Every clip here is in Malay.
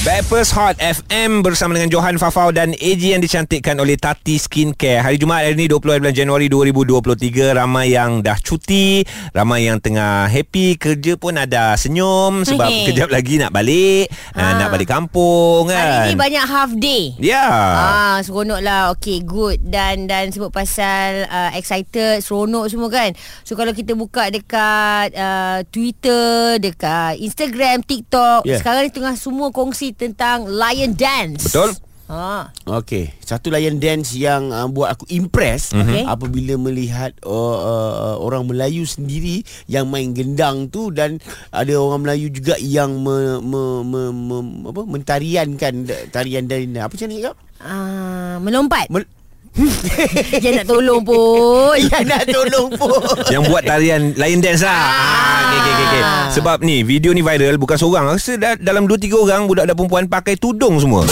Backpers Hot FM bersama dengan Johan Fafau dan AG yang dicantikkan oleh Tati Skincare. Hari Jumaat hari ini 20 bulan Januari 2023 ramai yang dah cuti, ramai yang tengah happy, kerja pun ada senyum sebab Hei. kejap lagi nak balik, ha. nak balik kampung kan. Hari ni banyak half day. Ya. Ah, seronok lah. Okay, good. Dan dan sebut pasal uh, excited, seronok semua kan. So kalau kita buka dekat uh, Twitter, dekat Instagram, TikTok, Yeah. yeah. sekarang ni tengah semua kongsi tentang Lion Dance. Betul? Ha. Okey, satu layan dance yang uh, buat aku impress Okey. apabila melihat uh, uh, orang Melayu sendiri yang main gendang tu dan ada orang Melayu juga yang me, me, me, me, apa mentariankan tarian dari apa macam ni cakap? Uh, melompat. Mel- Dia nak tolong pun. Ya nak tolong pun. yang buat tarian Lion Dance lah. Ah, okay, okay, okay, okay. Sebab ni video ni viral bukan seorang. Rasa da- dalam 2 3 orang budak-budak perempuan pakai tudung semua.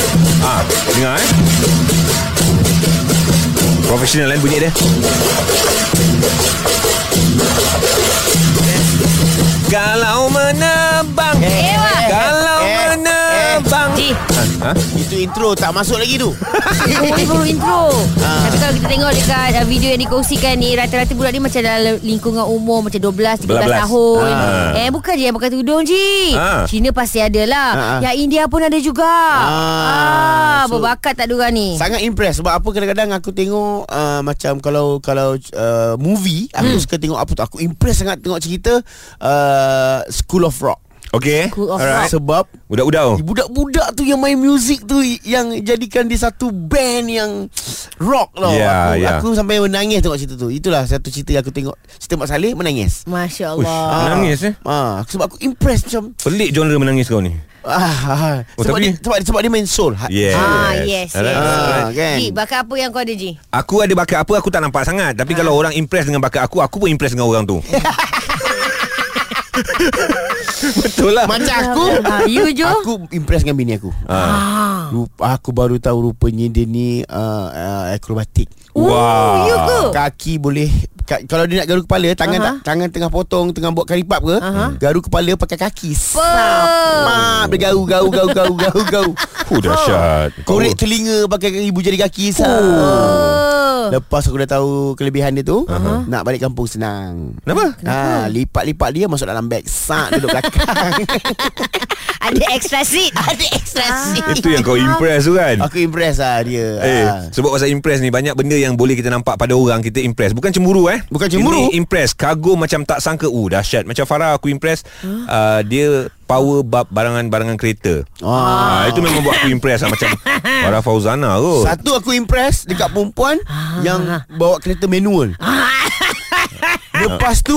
Ah, dengar eh. Profesional kan bunyi dia. Kalau menebang Eh. Kalau eh, Ji. ha? Itu intro tak masuk lagi tu. Oh, ni baru intro. Ah. Tapi kalau kita tengok dekat uh, video yang dikongsikan ni, rata-rata budak ni macam dalam lingkungan umur macam 12, 13 12. tahun. Ah. Eh, bukan je yang pakai tudung, Ji. Ah. Cina pasti ada lah. Ah, ah. Yang India pun ada juga. Ah, Ah, so- berbakat tak diorang ni? Sangat impress sebab apa kadang-kadang aku tengok uh, macam kalau kalau uh, movie aku Hmm. suka tengok apa tu aku impress sangat tengok cerita uh, School of Rock. Okay School of Alright. Rock. Sebab Budak-budak budak-budak tu yang main muzik tu yang jadikan dia satu band yang rock tau. Ya, aku, ya. aku sampai menangis tengok cerita tu. Itulah satu cerita yang aku tengok. Cerita Mak Saleh menangis. Masya Uish, Allah. Menangis eh Ah, sebab aku impress macam Pelik genre menangis kau ni ah, ah, Oh, sebab, tapi- dia, sebab sebab dia main soul. Ha- Yes Ah, yes, Alright, yes. alright. Ah, kan. Ji, bakat apa yang kau ada, Ji? Aku ada bakat apa Aku tak nampak sangat Tapi kalau orang impress dengan bakat aku Aku pun impress dengan orang tu Betul lah Macam aku Ah, you, Jo? Aku impress dengan bini aku Ah. Rupa, Aku baru tahu rupanya dia ni uh, uh, akrobatik Oh, Wah. you ke? Kaki boleh ka, Kalau dia nak garu kepala Tangan uh-huh. tangan tengah potong Tengah buat karipap ke uh-huh. Garu kepala pakai kaki Sap Map Dia garu garu garu garu garu garu Oh dahsyat Korek telinga pakai ibu jari kaki Oh. Lepas aku dah tahu kelebihan dia tu uh-huh. Nak balik kampung senang. Kenapa? Ha, lipat-lipat dia masuk dalam beg. Sak duduk belakang. Ada extra seat. Ada extra seat. Itu yang kau impress tu kan? Aku impress lah dia. Eh, Ah. sebab pasal impress ni Banyak benda yang boleh kita nampak pada orang Kita impress. Bukan cemburu eh? Bukan cemburu. Ini impress Kagum macam tak sangka. Uh dahsyat Macam Farah aku impress. Uh, Dia power bab barangan-barangan kereta. Ah. Ah, Itu memang buat aku impress lah Macam Farah Fauzana kot Satu aku impress Dekat perempuan Yang bawa kereta manual. Lepas tu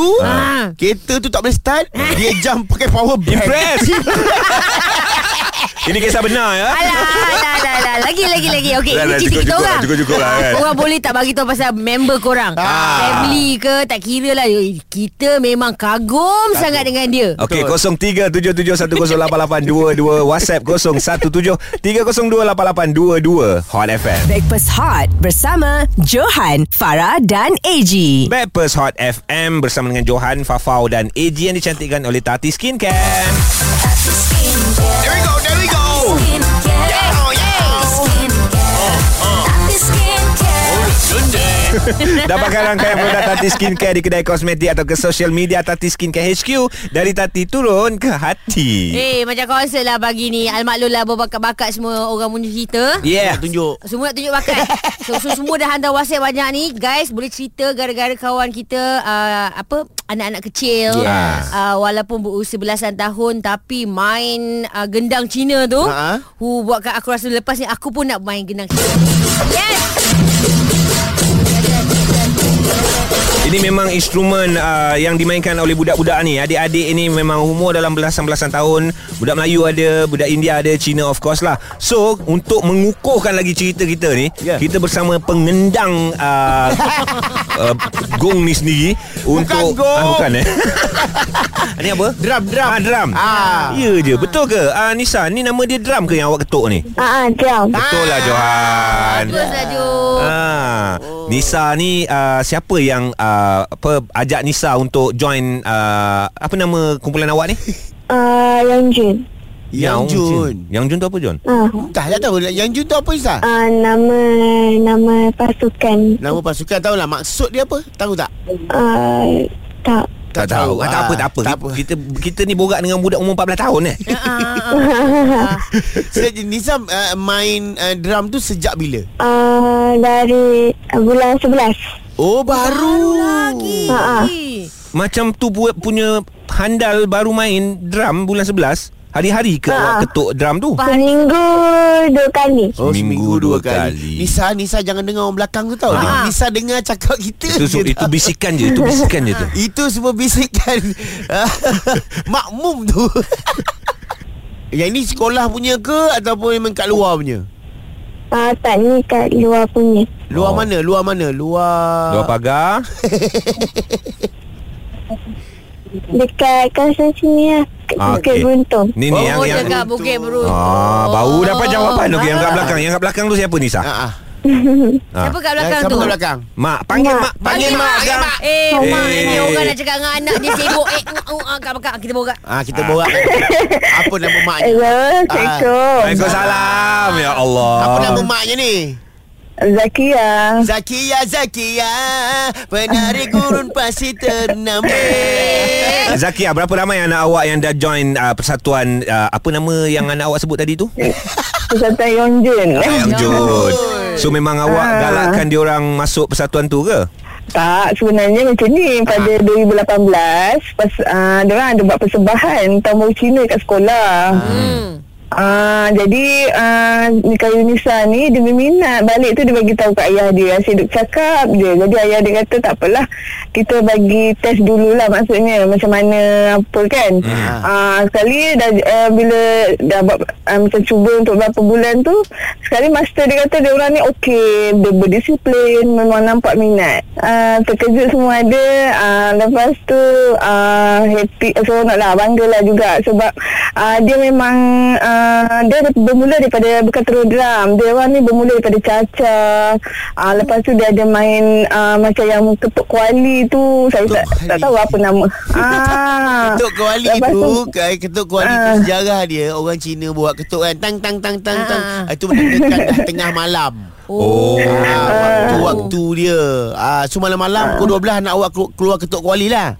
Kereta tu tak boleh start Dia jump pakai power bank. Impress Ini kisah benar ya Alah, alah, alah, alah. Lagi, lagi, lagi. Okey, ini cerita cukup, kita cukup orang. lah, cukup-cukup lah, kan. Orang boleh tak bagi tahu pasal member korang. Ah. Family ke, tak kira lah. Kita memang kagum sangat dengan dia. Okey 0377108822 WhatsApp 0173028822 Hot FM Backpass Hot bersama Johan, Farah dan AG. Backpers Hot FM bersama dengan Johan, Fafau dan AG yang dicantikkan oleh Tati Skincare. We Dapatkan rangkaian produk Tati Skincare di kedai kosmetik atau ke social media Tati Skincare HQ dari Tati turun ke hati. Eh, macam konsert lah pagi ni. Almaklum lah berbakat-bakat semua orang punya cerita. Yeah. Tunjuk Semua nak tunjuk bakat so, so semua dah hantar whatsapp banyak ni Guys boleh cerita gara-gara kawan kita uh, Apa Anak-anak kecil Yes. uh, Walaupun berusia belasan tahun Tapi main uh, gendang Cina tu Ha-ha. Hu buatkan aku rasa lepas ni Aku pun nak main gendang Cina Yes Ini memang instrumen uh, yang dimainkan oleh budak-budak ni. Adik-adik ini memang umur dalam belasan-belasan tahun. Budak Melayu ada, budak India ada, Cina of course lah. So, untuk mengukuhkan lagi cerita kita ni, Ya. kita bersama pengendang uh, uh, gong ni sendiri untuk gong. Ah, bukan eh. Ini apa? Drum drum Ah, drum. Ah. Ya je, betul ke? Ah, Nisa, ni nama dia drum ke yang awak ketuk ni? Ah, ah, drum. Betul lah Johan. Terus lah Jo Ah, Nisa ni uh, siapa yang uh, apa ajak Nisa untuk join uh, apa nama kumpulan awak ni? Ah, Yang Jun. Yang Jun. Yang Jun tu apa Jun? Ah, Entah tak tahu Yang Jun tu apa Isa? ah, nama nama pasukan. Nama pasukan tahu lah maksud dia apa? Tahu tak? Ah, tak. Tak, tahu. Ah, tak apa, tak apa. Tak apa. Kita kita ni borak dengan budak umur 14 tahun eh. Ah, ah, ah. So, Nisa uh, main uh, drum tu sejak bila? Ah, dari ah, bulan 11. Oh baru. Lagi. Ah, ah. Macam tu buat punya handal baru main drum bulan 11. Hari-hari ke awak ketuk drum tu? Seminggu dua kali. Oh, Seminggu seminggu dua dua kali. kali. Nisa, Nisa jangan dengar orang belakang tu tau. Ah. Nisa dengar cakap kita. Itu je itu bisikan je, itu bisikan je tu. Itu semua bisikan makmum tu. Yang ni sekolah punya ke ataupun memang kat luar punya? Ah, tak ni kat luar punya. Luar Oh. mana? Luar mana? Luar Dua pagar. Dekat kawasan sini lah. Ah, Bukit okey. Beruntung. Ni ni Oh, yang yang dekat Bukit Beruntung. Ah, baru dapat jawapan okey yang kat belakang. Yang kat belakang tu siapa Nisa? Ah, ah. Siapa kat belakang Siapa tu? kat belakang? Mak, panggil Mak. mak, panggil mak. Agam. Eh, Eh. mak ni orang nak cakap dengan anak dia sibuk. Eh, uh, uh, kat belakang kita borak. Ah kita borak. Apa nama maknya? Hello, Assalamualaikum. Waalaikumsalam. Ya Allah. Apa nama maknya ni? Zakia. Zakia Zakia Penari gurun pasti ternama Zakia, berapa ramai anak awak yang dah join uh, persatuan uh, apa nama yang anak awak sebut tadi tu? Persatuan Yongjun. Yang Jun. So memang awak Ah. galakkan dia orang masuk persatuan tu ke? Tak, sebenarnya macam ni pada 2018 pas uh, dia orang ada buat persembahan tahun baru Cina kat sekolah. Hmm. Ah, jadi uh, Nika Yunisa ni dia berminat. Balik tu dia bagi tahu kat ayah dia asyik duk cakap je. Jadi ayah dia kata tak apalah kita bagi test dululah maksudnya macam mana apa kan. Ah sekali dah uh, bila dah buat uh, macam cuba untuk berapa bulan tu sekali master dia kata dia orang ni okey dia berdisiplin memang nampak minat. Ah terkejut semua ada. Ah lepas tu ah happy seronok lah bangga lah juga sebab ah dia memang ah, dia bermula daripada bukan terus drum dia orang ni bermula daripada caca ah lepas tu dia ada main ah, macam yang ketuk kuali tu saya tak, Ketuk tak kuali. tahu apa nama ah Ketuk kuali Lepas tu ke- Ketuk kuali tu Ah. sejarah dia Orang Cina buat ketuk kan Tang tang tang tang tang Ah. Itu menandakan dah tengah malam Oh. Ah, waktu-waktu dia. Ah, so malam-malam pukul 12 nak awak kelu- keluar ketuk kuali lah.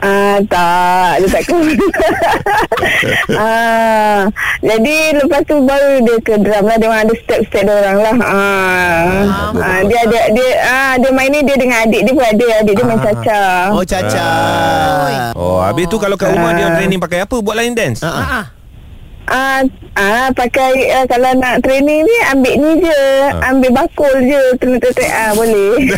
Ah tak, dia tak keluar. ah, jadi lepas tu baru dia ke drum lah. Dia orang ada step-step dia orang lah. Ah, ah, dia ada dia ah dia main ni dia dengan adik dia pun ada. Adik dia main caca. Oh Caca. Oh, habis tu kalau kat rumah dia training pakai apa buat line dance? Ah, ah. Ah, ah. Ah, ah pakai ah, kalau nak training ni ambil ni je, ambil bakul je, tetek ah boleh.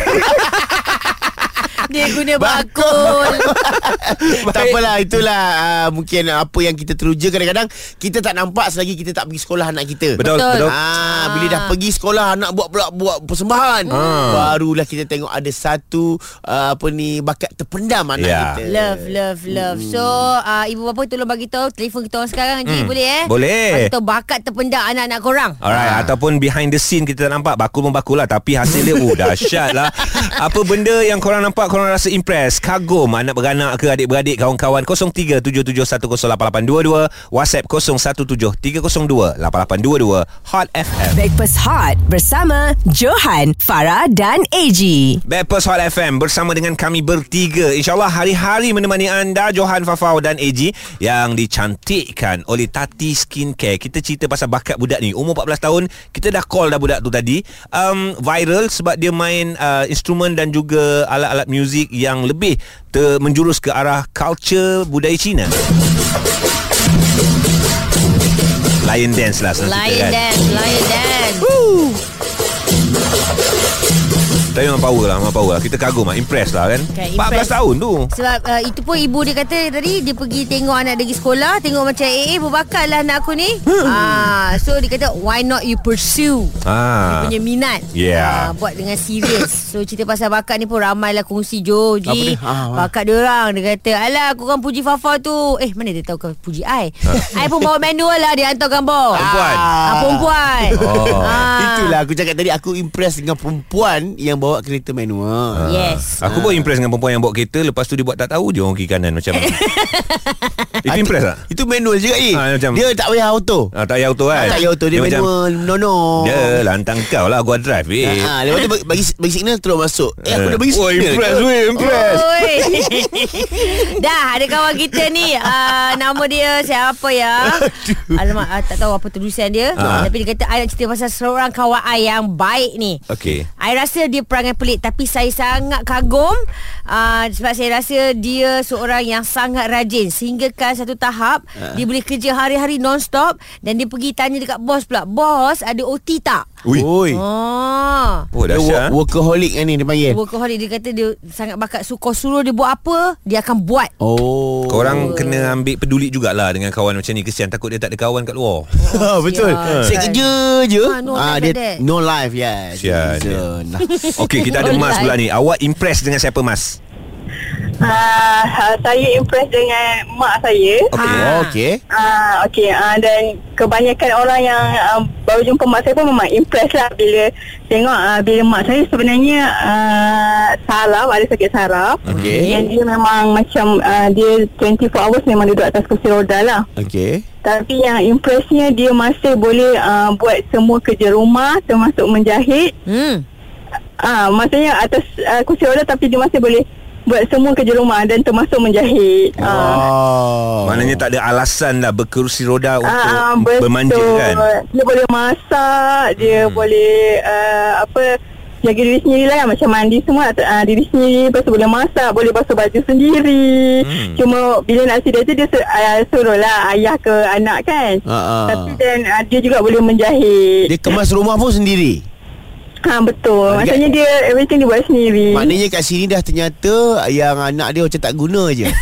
Dia guna bakul. tak apalah itulah uh, mungkin apa yang kita teruja kadang-kadang kita tak nampak selagi kita tak pergi sekolah anak kita. Betul, Betul. betul. Ah, bila dah pergi sekolah anak buat buat buat persembahan. Ah. Barulah kita tengok ada satu uh, apa ni bakat terpendam anak Ya. kita. Love, love, love. So, uh, ibu bapa tolong bagi tahu telefon kita orang sekarang Haji, Hmm, boleh eh? boleh. Bagi tahu bakat terpendam anak-anak korang. Alright, Ah. ataupun behind the scene kita tak nampak bakul pun bakul lah tapi hasil dia oh dahsyat lah. Apa benda yang korang nampak korang rasa impress, kagum anak beranak ke adik-beradik kawan-kawan 0377108822 WhatsApp 0173028822 Hot FM. Breakfast Hot bersama Johan, Farah dan AG. Backpast Hot FM bersama dengan kami bertiga. InsyaAllah hari-hari menemani anda Johan Fafau dan AG yang dicantikkan oleh Tati Skincare. Kita cerita pasal bakat budak ni. Umur 14 tahun, kita dah call dah budak tu tadi. Um, viral sebab dia main uh, instrumen dan juga alat-alat muzik yang lebih ter- menjurus ke arah culture budaya Cina. Lion dance lah senang cerita Lion kan. dance, lion dance. Tapi memang power lah Memang power lah Kita kagum lah Impress lah kan, Kan, 14 impress. tahun tu Sebab uh, itu pun ibu dia kata tadi dia pergi tengok anak dia pergi sekolah, tengok macam eh eh berbakat lah anak aku ni. ah, so dia kata why not you pursue Ah. punya minat. Yeah. Ah, buat dengan serius. so cerita pasal bakat ni pun ramai lah kongsi Jo, Apa Ji. dia? Ah, ah. bakat dia orang dia kata, "Alah, aku kan puji Fafa tu." Eh, mana dia tahu kau puji I? I pun bawa manual lah dia hantar gambar. Perempuan? Ah, perempuan. Oh. Ah. Itulah aku cakap tadi Aku impress dengan perempuan Yang bawa kereta manual. Yes Aku pun impress dengan perempuan yang bawa kereta Lepas tu dia buat tak tahu je orang kiri kanan Macam Itu impress tak? Itu manual juga ni. Ah, macam- Dia tak payah auto. Ah, tak payah auto kan Tak payah auto dia, macam, manual nono. Dia lantang kau lah Gua drive eh. Ha, lepas tu bagi, bagi, bagi signal terus masuk. Eh, aku dah bagi Oh signal. impress weh Impress Oi. Dah ada kawan kita ni uh, Nama dia siapa ya Alamak uh, tak tahu apa tulisan dia Ah. Tapi dia kata I nak cerita pasal seorang kawan I yang baik ni Okay I rasa dia perangai pelik Tapi saya sangat kagum uh, Sebab saya rasa dia seorang yang sangat rajin Sehinggakan satu tahap uh. Dia boleh kerja hari-hari non-stop Dan dia pergi tanya dekat bos pula Bos ada OT tak? Ui. Oi. Oh Oh Dia dahsyat wo- workaholic kan ni dia panggil. Workaholic dia kata dia sangat bakat Suka suruh dia buat apa Dia akan buat Oh. Korang kena ambil peduli jugalah Dengan kawan macam ni Kesian takut dia tak ada kawan kat luar Oh, betul. sial. Saya kerja je. Ah, no Ah, life dia that. no life yes. Sian. Okay kita ada Oh, Mas pula ni Awak impress dengan siapa Mas? Uh, saya impress dengan mak saya. Okay Ah. Okey. Ah, okey. Ah, dan kebanyakan orang yang ah, baru jumpa mak saya pun memang impress lah bila tengok ah, bila mak saya sebenarnya ah, saraf, ada sakit saraf. Okey. Yang dia memang macam ah, dia 24 hours memang duduk atas kursi roda lah. Okey. Tapi yang impressnya dia masih boleh ah, buat semua kerja rumah termasuk menjahit. Hmm Ah, maksudnya atas ah, kursi roda tapi dia masih boleh buat semua kerja rumah dan termasuk menjahit. Ah. Oh. Maknanya tak ada alasan lah Berkerusi roda untuk Ah, betul. bermanja kan Dia boleh masak, dia hmm. boleh uh, apa jaga diri sendiri lah macam mandi semua uh, diri sendiri lepas tu boleh masak boleh basuh baju sendiri Hmm. cuma bila nak sedih tu dia su- uh, suruh lah ayah ke anak kan ah. tapi dan uh, dia juga boleh menjahit Dia kemas rumah pun sendiri. Ha, betul Ah, maksudnya dia everything dia buat sendiri Maknanya kat sini dah ternyata yang anak dia macam tak guna je.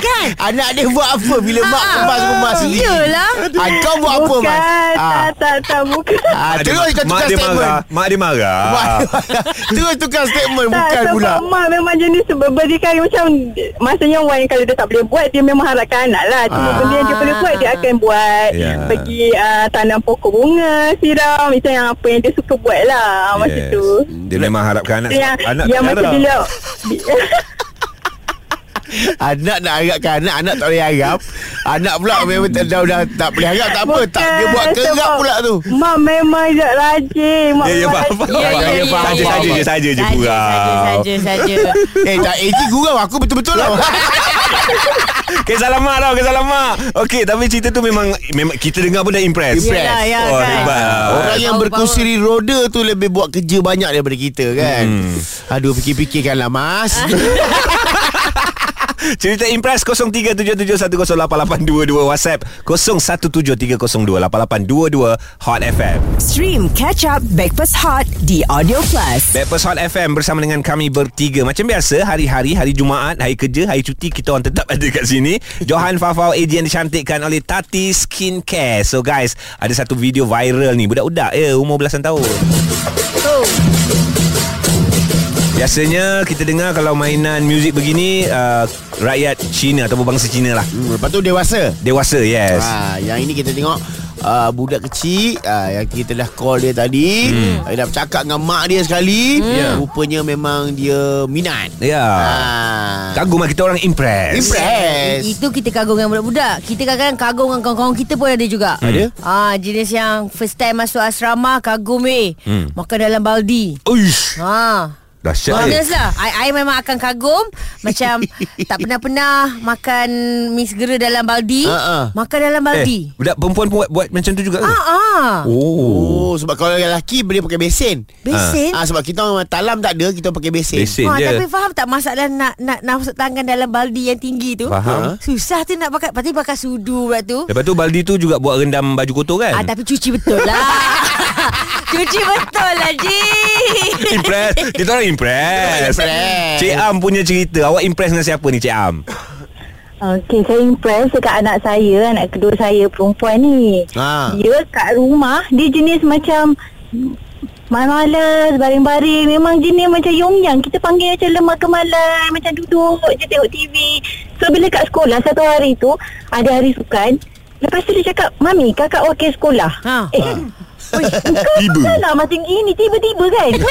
kan? Anak dia buat apa bila mak kemas rumah sendiri? Yelah. Ah, kau buat apa bukan mas? tak, tak tak bukan Ah, Mak dia- terus kau Mak tukar dia statement. marah Mak dia marah Mak. Terus tukar statement tak, bukan sebab pula. mak memang jenis berdikari macam Maksudnya orang yang kalau dia tak boleh buat Dia memang harapkan anak lah Cuma Ah. benda yang dia boleh buat Dia akan buat Ya. Pergi uh, tanam pokok bunga Siram Macam yang apa yang dia suka buat lah Macam Yes. tu Dia memang harapkan anak yang, Anak yang macam harap. bila Anak nak harapkan anak Anak tak boleh harap Anak pula memang tak, dah, dah, tak boleh harap Tak apa tak, Dia buat kerap pula tu Mak memang tak rajin Mak Ya ya faham faham. Ya, ya, ya, Saja ya, saja ya. je saja je Saja, gurau. saja, saja, saja. Eh tak Eh ni gurau Aku betul-betul lah Kisah lama tau Kisah lama Okey tapi cerita tu memang memang Kita dengar pun dah impress Impress. Yelah, ya Oh, kan. hebat. Orang yang berkursi roda tu Lebih buat kerja banyak daripada kita kan Hmm. Aduh fikir-fikirkanlah mas Cerita Impress 0377108822 WhatsApp 0173028822 Hot FM Stream Catch Up Backpass Hot di Audio Plus. Backpast Hot FM bersama dengan kami bertiga. Macam biasa hari-hari Hari Jumaat Hari kerja Hari cuti Kita orang tetap ada kat sini. Johan Fafau AJ yang dicantikkan oleh Tati Skincare. So guys Ada satu video viral ni. Budak-budak ya Umur belasan tahun. Oh. Biasanya kita dengar Kalau mainan muzik begini uh, Rakyat Cina Ataupun bangsa Cina lah. Hmm, Lepas tu dewasa? Dewasa yes. Ha, Yang ini kita tengok uh, Budak kecil uh, Yang kita dah call dia tadi hmm. Dia dah bercakap dengan mak dia sekali Ya. Rupanya memang dia minat. Ya. Ah. Kagum lah kita orang impress. Impress. Itu kita kagum dengan budak-budak. Kita kadang-kadang kagum dengan kawan-kawan kita pun ada juga. Ada? Ah, Jenis yang first time masuk asrama Kagum eh. Hmm. Makan dalam baldi. Uish. Ha. Dahsyat eh. Honest lah I, I memang akan kagum Macam Tak pernah-pernah Makan Mi segera dalam baldi Ha, ha. Makan dalam baldi Eh, budak perempuan pun buat, buat macam tu juga ke? Ah, ah. Oh. Oh sebab kalau yang lelaki Boleh pakai besen Besin Ah sebab kita orang talam tak ada kita pakai besen. Besen Ha, je. tapi faham tak masalah nak nak nak masuk tangan dalam baldi yang tinggi tu? Faham. Susah tu nak pakai Pasti pakai sudu pula tu. Lepas tu baldi tu juga buat rendam baju kotor kan? Ah, tapi cuci betul lah. cuci betul lah, Ji. Impress. Kita orang impress. Impress. Cik Am punya cerita. Awak impress dengan siapa ni Cik Am? Okey, saya impress dekat anak saya, anak kedua saya perempuan ni. Ha. Dia kat rumah, dia jenis macam malas-malas, baring-baring. Memang jenis macam Yong Yang. Kita panggil macam lemah kemalan, macam duduk je tengok TV. So, bila kat sekolah, satu hari tu, ada hari sukan. Lepas tu dia cakap, Mami, kakak wakil sekolah. Ha. Eh, Tiba. Salah macam ini Tiba-tiba kan?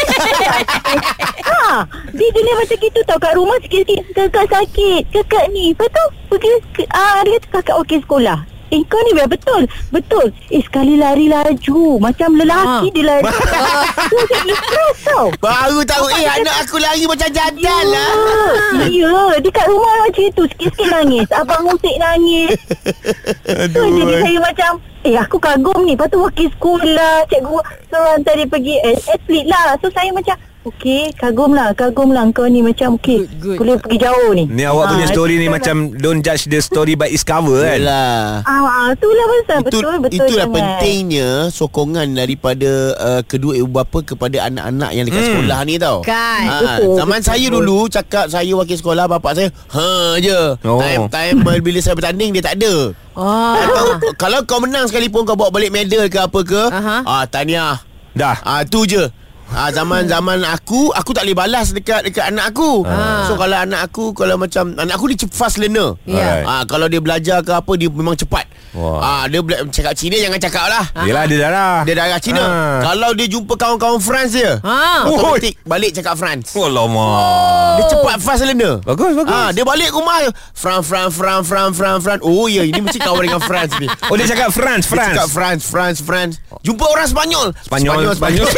Ha, Dia jenis macam gitu tau. Kat rumah sikit-sikit Kakak sakit Kakak ni. Lepas tu Pergi ke, ah, Dia kata kakak okey sekolah Eh kau ni betul. Betul. Eh sekali lari laju. Macam lelaki Ha. dia lari. Tu jadi stres tau. Baru tahu Eh anak aku lari macam jantan lah Ya, ya. Dia kat rumah macam tu. Sikit-sikit nangis. Abang musik nangis. Tu jadi saya macam Eh aku kagum ni. Lepas tu wakil sekolah Cikgu. Suruh hantar dia pergi eh, Atlet lah. So saya macam Okay kagum lah Kagum lah kau ni macam good. Boleh pergi jauh ni Ni awak punya Ah, story ni macam Don't judge the story by its cover kan Yalah Ah, ah, itulah pasal itu, Betul betul itulah sangat. pentingnya sokongan daripada uh, kedua ibu bapa kepada anak-anak yang dekat Hmm. sekolah ni tau. Kan. Ha, Betul, zaman betul, saya betul. dulu cakap saya wakil sekolah bapak saya ha je. Oh. Time time bila saya bertanding dia tak ada. Oh. Atau kalau kau menang sekalipun kau bawa balik medal ke apa ke, ah tahniah. Dah Ah tu je. Ah zaman-zaman aku aku tak boleh balas dekat dekat anak aku. Ah. So kalau anak aku kalau macam anak aku dia fast learner. Ya. Ah kalau dia belajar ke apa dia memang cepat. Wah. Ah dia bela- cakap Cina jangan cakap lah. Yelah dia darah Dia darah Cina. Ah. Kalau dia jumpa kawan-kawan France dia, Ha. automatik balik cakap France. Alamak Dia cepat fast learner. Bagus, bagus. Ah, dia balik rumah Fran Fran Fran Fran Fran Fran. Oh ya, ini mesti kawan dengan France ni. Oh dia cakap France Dia France cakap France France France. Jumpa orang Spanyol. Spanyol Spanyol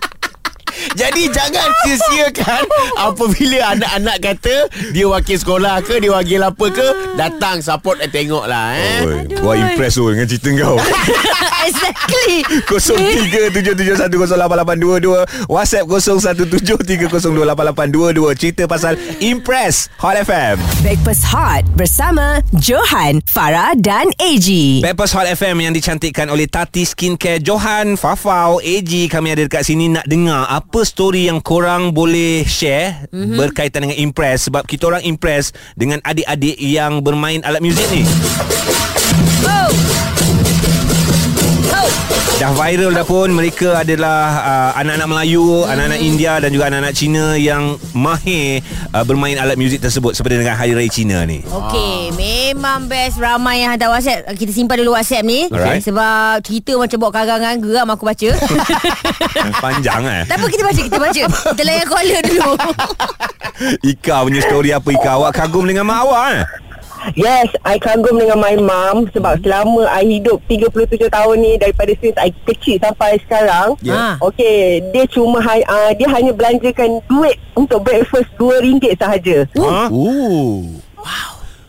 Jadi jangan sia-siakan apabila anak-anak kata dia wakil sekolah ke, dia wakil apa ke, datang support dan tengok lah eh. Oi, Gua impress oh dengan cerita kau. Exactly. 0377108822 WhatsApp 0173028822 Cerita pasal Impress Hot FM Breakfast Hot bersama Johan, Farah dan AG. Peppers Hot FM yang dicantikkan oleh Tati Skincare Johan, Fafau, AG Kami ada dekat sini nak dengar Apa story yang korang boleh share mm-hmm. Berkaitan dengan Impress Sebab kita orang impress Dengan adik-adik yang bermain alat muzik ni Dah viral dah pun Mereka adalah uh, Anak-anak Melayu Anak-anak India Dan juga anak-anak Cina Yang mahir uh, Bermain alat muzik tersebut Seperti dengan Hari Raya Cina ni Okey, memang best ramai yang hantar WhatsApp. Kita simpan dulu WhatsApp ni Alright. sebab cerita macam bawa karangan geram aku baca. Panjang eh tak apa kita baca, kita baca. Kita layan caller dulu. Ika punya story apa Ika Awak kagum dengan mak awak eh Yes, I kagum dengan my mum sebab selama I hidup 37 tahun ni daripada since I kecil sampai sekarang. Ya. Okay, dia cuma ha- uh, dia hanya belanjakan duit untuk breakfast RM2 sahaja. Ha? Oh.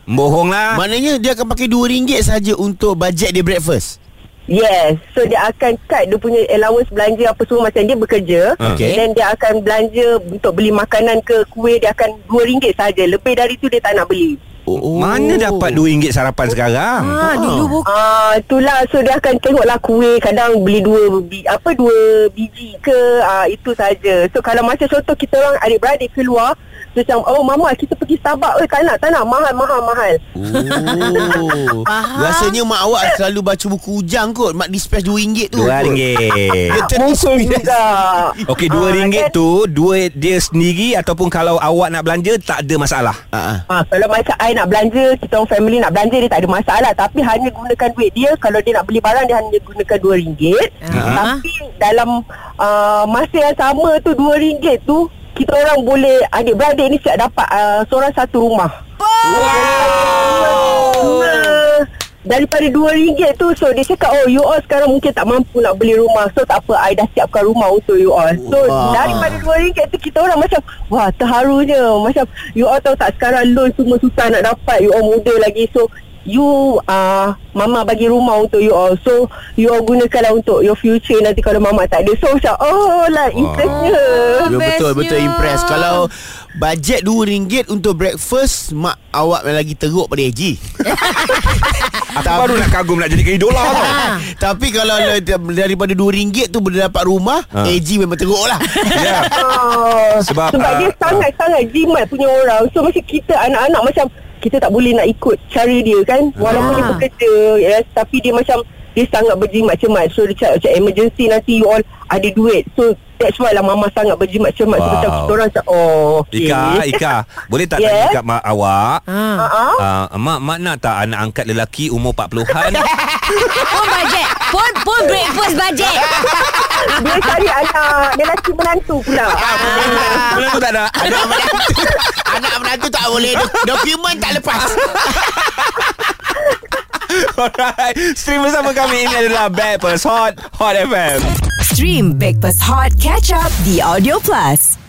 Bohong lah Maknanya dia akan pakai RM2 saja untuk bajet dia breakfast. Yes, so dia akan cut dia punya allowance belanja apa semua macam dia bekerja. Okay. Dan dia akan belanja untuk beli makanan ke kuih dia akan RM2 sahaja. Lebih dari tu dia tak nak beli. Oh. Mana dapat RM2 sarapan sekarang ha, dulu bukan. Ah, itulah so dia akan tengoklah kuih kadang beli dua bi, apa dua biji ke ah itu saja. So kalau macam contoh kita orang adik-beradik keluar macam oh mama kita pergi Starbucks eh tak nak tak nak mahal mahal mahal. Oh. Rasanya mak awak selalu baca buku ujang kot. Mak dispense RM2 tu. RM2 Dia Mungkin terinspirasi. juga. Okey Ah, RM2 kan? tu Duit dia sendiri Ataupun kalau awak nak belanja Tak ada masalah Ah, ah. Ah, kalau macam I nak belanja Kita orang family nak belanja Dia tak ada masalah Tapi hanya gunakan duit dia Kalau dia nak beli barang Dia hanya gunakan RM2 Ah. Tapi dalam uh, Masa yang sama tu RM2 tu Kita orang boleh Adik-beradik ni siap dapat uh, Seorang satu rumah. Wow! Daripada RM2 tu So dia cakap Oh you all sekarang mungkin tak mampu Nak beli rumah. So tak apa I dah siapkan rumah untuk you all. So Wah. daripada RM2 tu Kita orang macam Wah terharunya. Macam You all tahu tak Sekarang loan semua susah nak dapat. You all muda lagi. So You uh, Mama bagi rumah untuk you all So You all gunakanlah untuk Your future Nanti kalau mama tak ada So macam Oh lah Interestnya Dia betul betul impress. Kalau bajet RM2 untuk breakfast, mak awak lagi teruk pada AG. Aku baru nak kagum Nak jadikan idola tau Ah. Tapi kalau daripada RM2 tu boleh dapat rumah, Ha. AG memang teruk lah. Ya Ah, Sebab, sebab ah, dia sangat-sangat jimat punya orang. So macam kita anak-anak macam kita tak boleh nak ikut cara dia kan. Walaupun Ah. dia bekerja yes, tapi dia macam dia sangat berjimat cemat. So dia cakap macam emergency nanti you all ada duit. So that's why lah mama sangat berjimat cemat. So Wow. macam kita orang macam oh okay. Ika Ika Boleh tak Yeah. tanya kat mak awak Ha. Ah, ah. Uh, mak mak nak tak anak angkat lelaki umur 40-an Pun bajet Pun pun breakfast bajet Dia cari anak Dia lelaki menantu pula Bulan tu tak ada Anak menantu Anak menantu tak boleh Dok- Dokumen tak lepas Alright. Stream bersama kami. Ini adalah Backpast Hot Hot FM Stream Breakfast Hot Catch Up di Audio Plus.